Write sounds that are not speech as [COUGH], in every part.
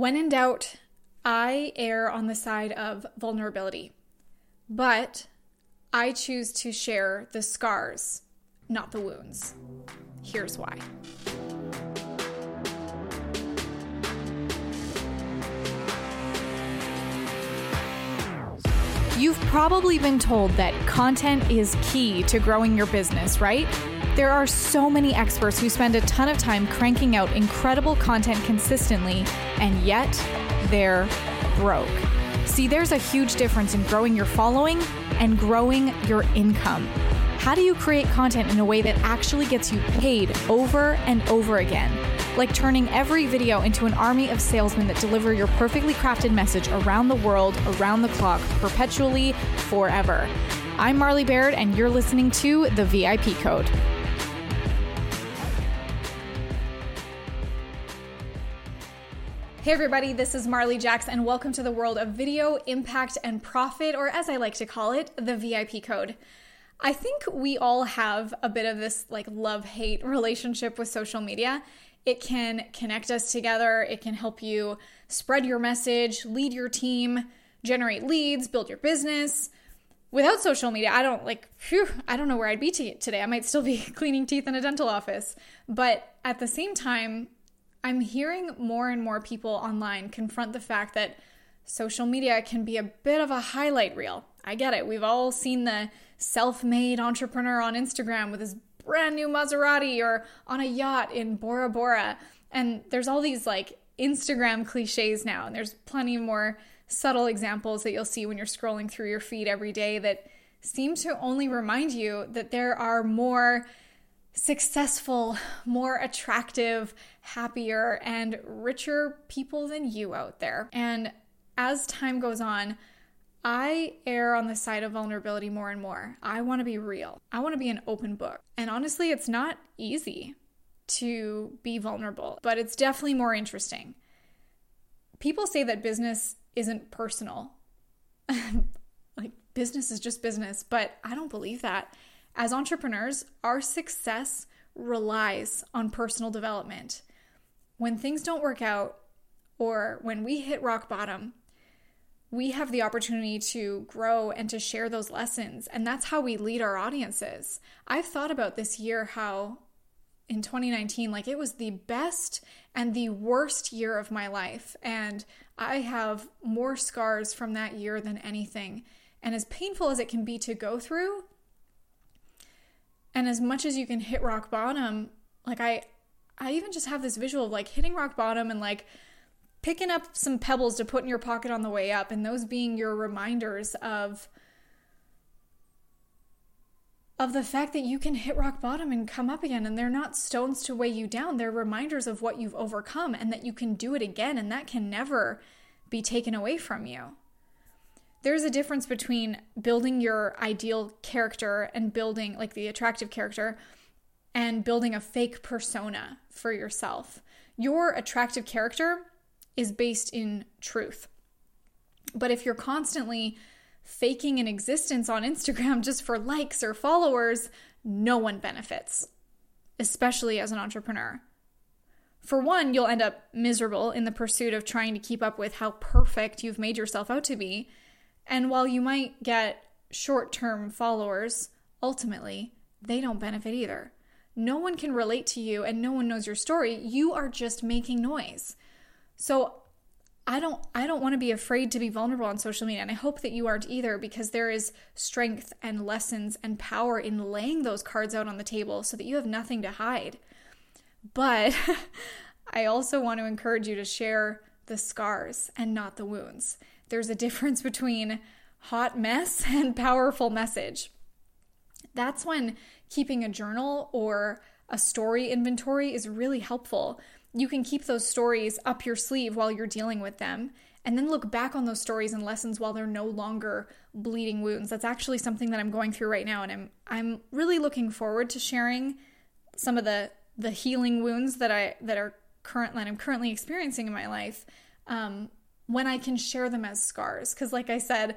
When in doubt, I err on the side of vulnerability, but I choose to share the scars, not the wounds. Here's why. You've probably been told that content is key to growing your business, right? There are so many experts who spend a ton of time cranking out incredible content consistently, and yet they're broke. See, there's a huge difference in growing your following and growing your income. How do you create content in a way that actually gets you paid over and over again? Like turning every video into an army of salesmen that deliver your perfectly crafted message around the world, around the clock, perpetually, forever. I'm Marley Baird, and you're listening to The VIP Code. Hey, everybody, this is Marley Jax, and welcome to the world of video, impact, and profit, or as I like to call it, the VIP Code. I think we all have a bit of this like love hate relationship with social media. It can connect us together, it can help you spread your message, lead your team, generate leads, build your business. Without social media, I don't like, phew, I don't know where I'd be today. I might still be [LAUGHS] cleaning teeth in a dental office. But at the same time, I'm hearing more and more people online confront the fact that social media can be a bit of a highlight reel. I get it. We've all seen the self made entrepreneur on Instagram with his brand new Maserati or on a yacht in Bora Bora. And there's all these like Instagram cliches now, and there's plenty more subtle examples that you'll see when you're scrolling through your feed every day that seem to only remind you that there are more successful, more attractive, happier, and richer people than you out there. And as time goes on, I err on the side of vulnerability more and more. I want to be real. I want to be an open book. And honestly, it's not easy to be vulnerable, but it's definitely more interesting. People say that business isn't personal. [LAUGHS] like, business is just business, but I don't believe that. As entrepreneurs, our success relies on personal development. When things don't work out, or when we hit rock bottom, we have the opportunity to grow and to share those lessons. And that's how we lead our audiences. I've thought about this year how in 2019, like it was the best and the worst year of my life. And I have more scars from that year than anything. And as painful as it can be to go through, and as much as you can hit rock bottom, like I I even just have this visual of like hitting rock bottom and like picking up some pebbles to put in your pocket on the way up, and those being your reminders of of the fact that you can hit rock bottom and come up again and they're not stones to weigh you down. They're reminders of what you've overcome and that you can do it again and that can never be taken away from you there's a difference between building your ideal character and building like the attractive character and building a fake persona for yourself your attractive character is based in truth. But if you're constantly faking an existence on Instagram [LAUGHS] just for likes or followers, no one benefits, especially as an entrepreneur. For one, you'll end up miserable in the pursuit of trying to keep up with how perfect you've made yourself out to be. And while you might get short term followers, ultimately, they don't benefit either. No one can relate to you and no one knows your story. You are just making noise. So I don't I don't want to be afraid to be vulnerable on social media and I hope that you aren't either because there is strength and lessons and power in laying those cards out on the table so that you have nothing to hide. But [LAUGHS] I also want to encourage you to share the scars and not the wounds. There's a difference [LAUGHS] between hot mess [LAUGHS] and powerful message. That's when keeping a journal or a story inventory is really helpful you can keep those stories up your sleeve while you're dealing with them and then look back on those stories and lessons while they're no longer bleeding wounds. That's actually something that I'm going through right now and I'm I'm really looking forward to sharing some of the the healing wounds that I that are current that I'm currently experiencing in my life um, when I can share them as scars. Cuz like I said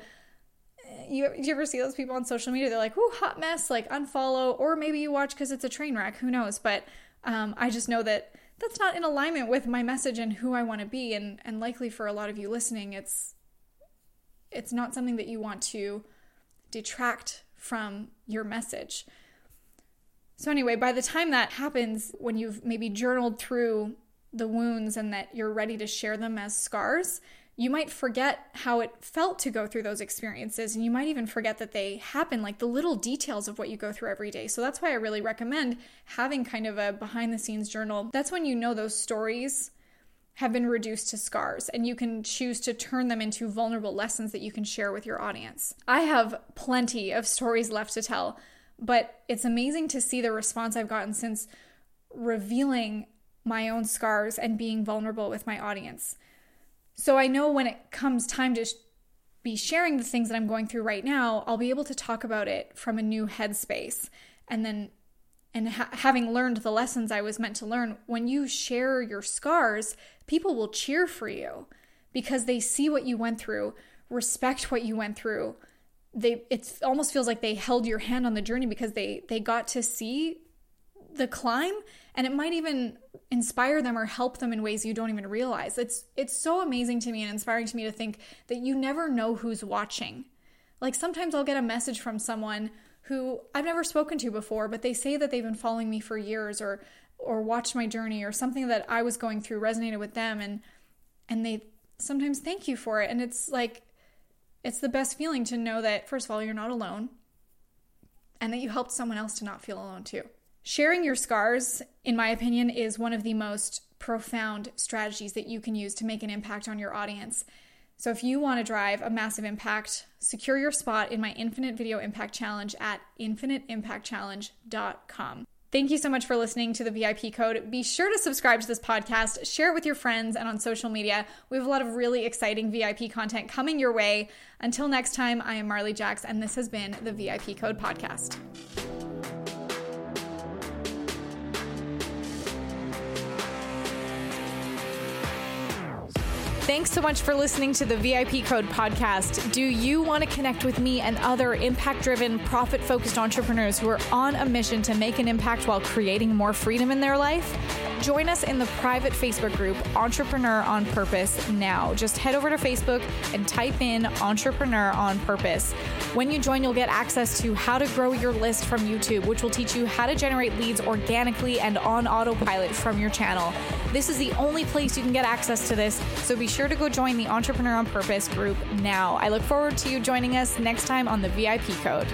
you, you ever see those people on social media? They're like, "Ooh, hot mess," like unfollow or maybe you watch cuz it's a train wreck, who knows, but um, I just know that that's not in alignment with my message and who I want to be. And and likely for a lot of you listening it's it's not something that you want to detract from your message. So anyway, by the time that happens when you've maybe journaled through the wounds and that you're ready to share them as scars, you might forget how it felt to go through those experiences and you might even forget that they happen like the little details of what you go through every day. So that's why i really recommend having kind of a behind the scenes journal. That's when you know those stories have been reduced to scars and you can choose to turn them into vulnerable lessons that you can share with your audience. I have plenty of stories left to tell but it's amazing to see the response i've gotten since revealing my own scars and being vulnerable with my audience so I know when it comes time to sh- be sharing the things that I'm going through right now, I'll be able to talk about it from a new headspace. And then, and ha- having learned the lessons I was meant to learn, when you share your scars, people will cheer for you because they see what you went through, respect what you went through. They it almost feels like they held your hand on the journey because they they got to see the climb and it might even inspire them or help them in ways you don't even realize. It's it's so amazing to me and inspiring to me to think that you never know who's watching. Like sometimes I'll get a message from someone who I've never spoken to before, but they say that they've been following me for years or or watched my journey or something that I was going through resonated with them and and they sometimes thank you for it and it's like it's the best feeling to know that first of all you're not alone and that you helped someone else to not feel alone too. Sharing your scars, in my opinion, is one of the most profound strategies that you can use to make an impact on your audience. So, if you want to drive a massive impact, secure your spot in my Infinite Video Impact Challenge at infiniteimpactchallenge.com. Thank you so much for listening to the VIP code. Be sure to subscribe to this podcast, share it with your friends and on social media. We have a lot of really exciting VIP content coming your way. Until next time, I am Marley Jax, and this has been the VIP Code Podcast. Thanks so much for listening to the VIP Code podcast. Do you want to connect with me and other impact driven, profit focused entrepreneurs who are on a mission to make an impact while creating more freedom in their life? Join us in the private Facebook group Entrepreneur on Purpose now. Just head over to Facebook and type in Entrepreneur on Purpose. When you join, you'll get access to how to grow your list from YouTube, which will teach you how to generate leads organically and on autopilot from your channel. This is the only place you can get access to this, so be sure to go join the Entrepreneur on Purpose group now. I look forward to you joining us next time on the VIP Code.